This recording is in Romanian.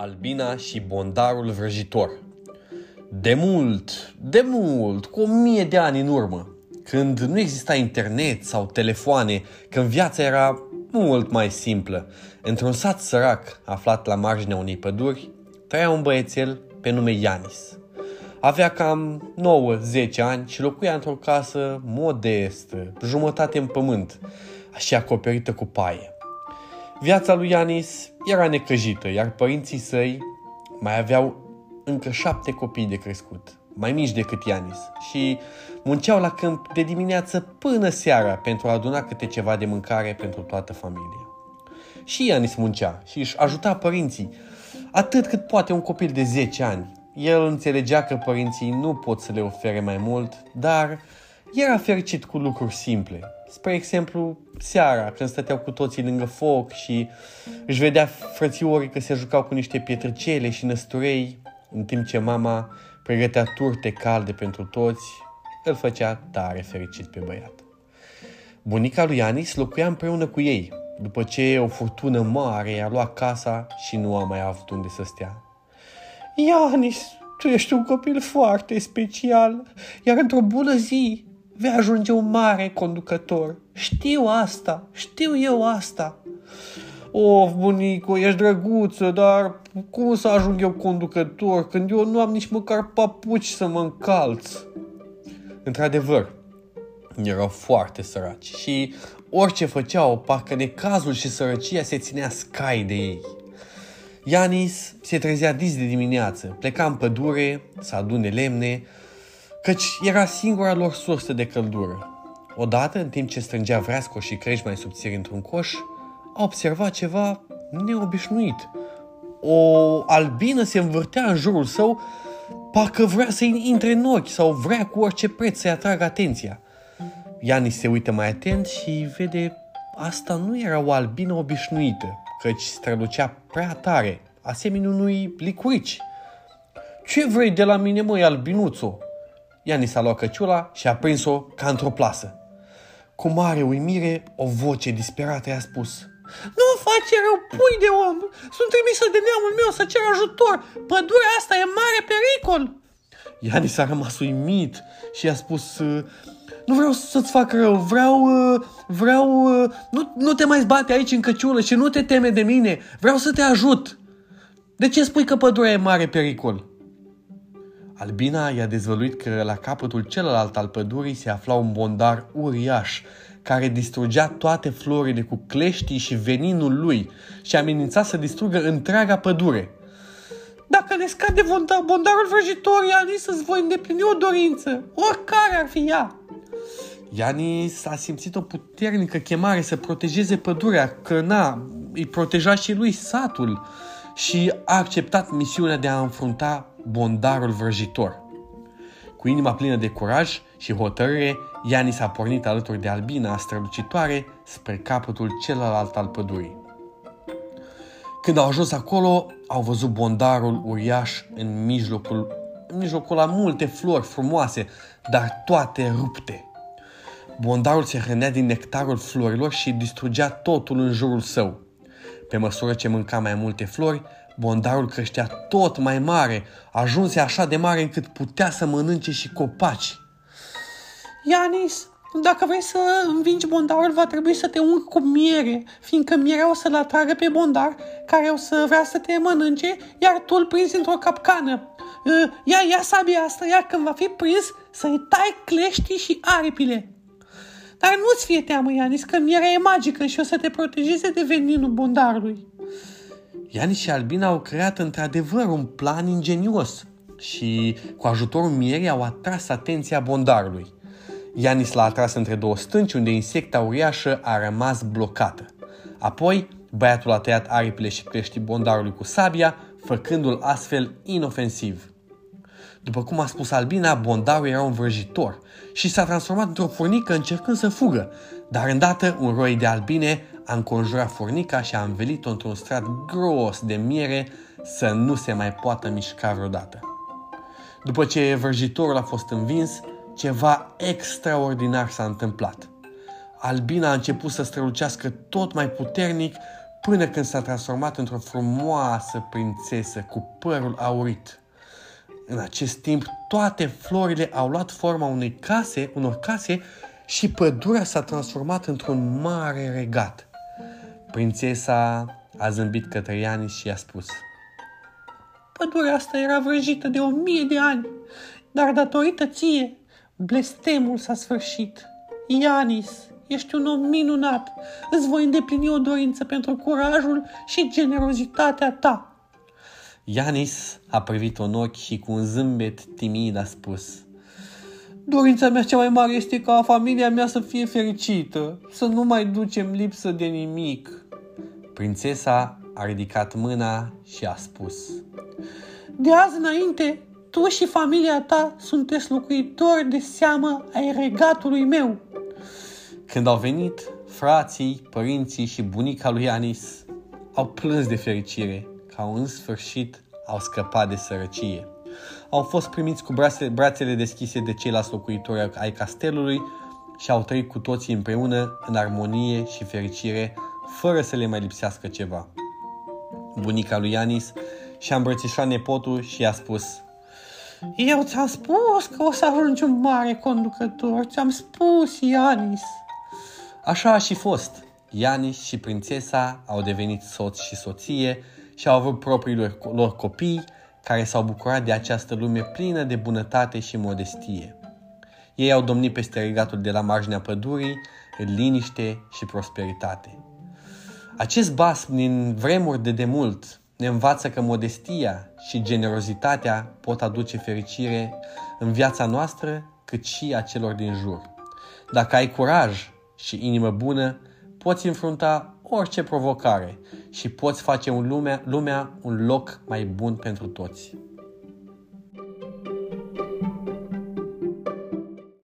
Albina și bondarul vrăjitor De mult, de mult, cu o mie de ani în urmă, când nu exista internet sau telefoane, când viața era mult mai simplă, într-un sat sărac aflat la marginea unei păduri, trăia un băiețel pe nume Ianis. Avea cam 9-10 ani și locuia într-o casă modestă, jumătate în pământ, și acoperită cu paie. Viața lui Ianis era necăjită, iar părinții săi mai aveau încă șapte copii de crescut, mai mici decât Ianis, și munceau la câmp de dimineață până seara pentru a aduna câte ceva de mâncare pentru toată familia. Și Ianis muncea și își ajuta părinții, atât cât poate un copil de 10 ani. El înțelegea că părinții nu pot să le ofere mai mult, dar era fericit cu lucruri simple. Spre exemplu, seara, când stăteau cu toții lângă foc și își vedea frățiorii că se jucau cu niște pietrăcele și năsturei, în timp ce mama pregătea turte calde pentru toți, îl făcea tare fericit pe băiat. Bunica lui Anis locuia împreună cu ei, după ce o furtună mare i-a luat casa și nu a mai avut unde să stea. Ianis, tu ești un copil foarte special, iar într-o bună zi vei ajunge un mare conducător. Știu asta, știu eu asta. Of, bunico, ești drăguță, dar cum să ajung eu conducător când eu nu am nici măcar papuci să mă încalț? Într-adevăr, erau foarte săraci și orice făceau, parcă necazul și sărăcia se ținea scai de ei. Ianis se trezea dis de dimineață, pleca în pădure să adune lemne, căci era singura lor sursă de căldură. Odată, în timp ce strângea vreasco și crești mai subțiri într-un coș, a observat ceva neobișnuit. O albină se învârtea în jurul său, parcă vrea să-i intre în ochi sau vrea cu orice preț să-i atragă atenția. Ianis se uită mai atent și vede asta nu era o albină obișnuită, căci strălucea prea tare, asemenea unui licurici. Ce vrei de la mine, măi, albinuțo?" Ianis a luat căciula și a prins-o ca într-o plasă. Cu mare uimire, o voce disperată i-a spus Nu face rău, pui de om! Sunt trimisă de neamul meu să cer ajutor! Pădurea asta e mare pericol! Ianis a rămas uimit și i-a spus Nu vreau să-ți fac rău, vreau... Vreau... Nu, nu te mai zbate aici în căciulă și nu te teme de mine! Vreau să te ajut! De ce spui că pădurea e mare pericol? Albina i-a dezvăluit că la capătul celălalt al pădurii se afla un bondar uriaș, care distrugea toate florile cu cleștii și veninul lui și amenința să distrugă întreaga pădure. Dacă ne scade bondarul vrăjitor, Ianis îți voi îndeplini o dorință, oricare ar fi ea. Ianis a simțit o puternică chemare să protejeze pădurea, că na, îi proteja și lui satul și a acceptat misiunea de a înfrunta bondarul vrăjitor. Cu inima plină de curaj și hotărâre, Iani s-a pornit alături de Albina strălucitoare spre capătul celălalt al pădurii. Când au ajuns acolo, au văzut bondarul uriaș în mijlocul, în mijlocul la multe flori frumoase, dar toate rupte. Bondarul se hrănea din nectarul florilor și distrugea totul în jurul său. Pe măsură ce mânca mai multe flori, bondarul creștea tot mai mare, ajunse așa de mare încât putea să mănânce și copaci. Ianis, dacă vrei să învingi bondarul, va trebui să te ung cu miere, fiindcă mierea o să-l atragă pe bondar, care o să vrea să te mănânce, iar tu îl prinzi într-o capcană. Ă, ia, ia sabia asta, iar când va fi prins, să-i tai cleștii și aripile. Dar nu-ți fie teamă, Ianis, că mierea e magică și o să te protejeze de veninul bondarului. Iani și Albina au creat într-adevăr un plan ingenios și cu ajutorul mierii au atras atenția bondarului. Ianis l-a atras între două stânci unde insecta uriașă a rămas blocată. Apoi, băiatul a tăiat aripile și creștii bondarului cu sabia, făcându-l astfel inofensiv. După cum a spus Albina, bondarul era un vrăjitor și s-a transformat într-o furnică încercând să fugă, dar îndată un roi de albine a înconjurat furnica și a învelit-o într-un strat gros de miere să nu se mai poată mișca vreodată. După ce vrăjitorul a fost învins, ceva extraordinar s-a întâmplat. Albina a început să strălucească tot mai puternic până când s-a transformat într-o frumoasă prințesă cu părul aurit. În acest timp, toate florile au luat forma unei case, unor case și pădurea s-a transformat într-un mare regat. Prințesa a zâmbit către Ianis și i-a spus Pădurea asta era vrăjită de o mie de ani, dar datorită ție, blestemul s-a sfârșit. Ianis, ești un om minunat, îți voi îndeplini o dorință pentru curajul și generozitatea ta. Ianis a privit-o în ochi și cu un zâmbet timid a spus Dorința mea cea mai mare este ca familia mea să fie fericită, să nu mai ducem lipsă de nimic. Prințesa a ridicat mâna și a spus De azi înainte, tu și familia ta sunteți locuitori de seamă ai regatului meu. Când au venit, frații, părinții și bunica lui Anis au plâns de fericire că în sfârșit au scăpat de sărăcie. Au fost primiți cu brațele, brațele deschise de ceilalți locuitori ai castelului și au trăit cu toții împreună în armonie și fericire, fără să le mai lipsească ceva. Bunica lui Ianis și-a îmbrățișat nepotul și i-a spus Eu ți-am spus că o să ajungi un mare conducător, ți-am spus, Ianis. Așa a și fost. Ianis și prințesa au devenit soț și soție și au avut propriilor lor copii care s-au bucurat de această lume plină de bunătate și modestie. Ei au domnit peste regatul de la marginea pădurii în liniște și prosperitate. Acest basm din vremuri de demult ne învață că modestia și generozitatea pot aduce fericire în viața noastră cât și a celor din jur. Dacă ai curaj și inimă bună, poți înfrunta orice provocare și poți face un lumea, lumea un loc mai bun pentru toți.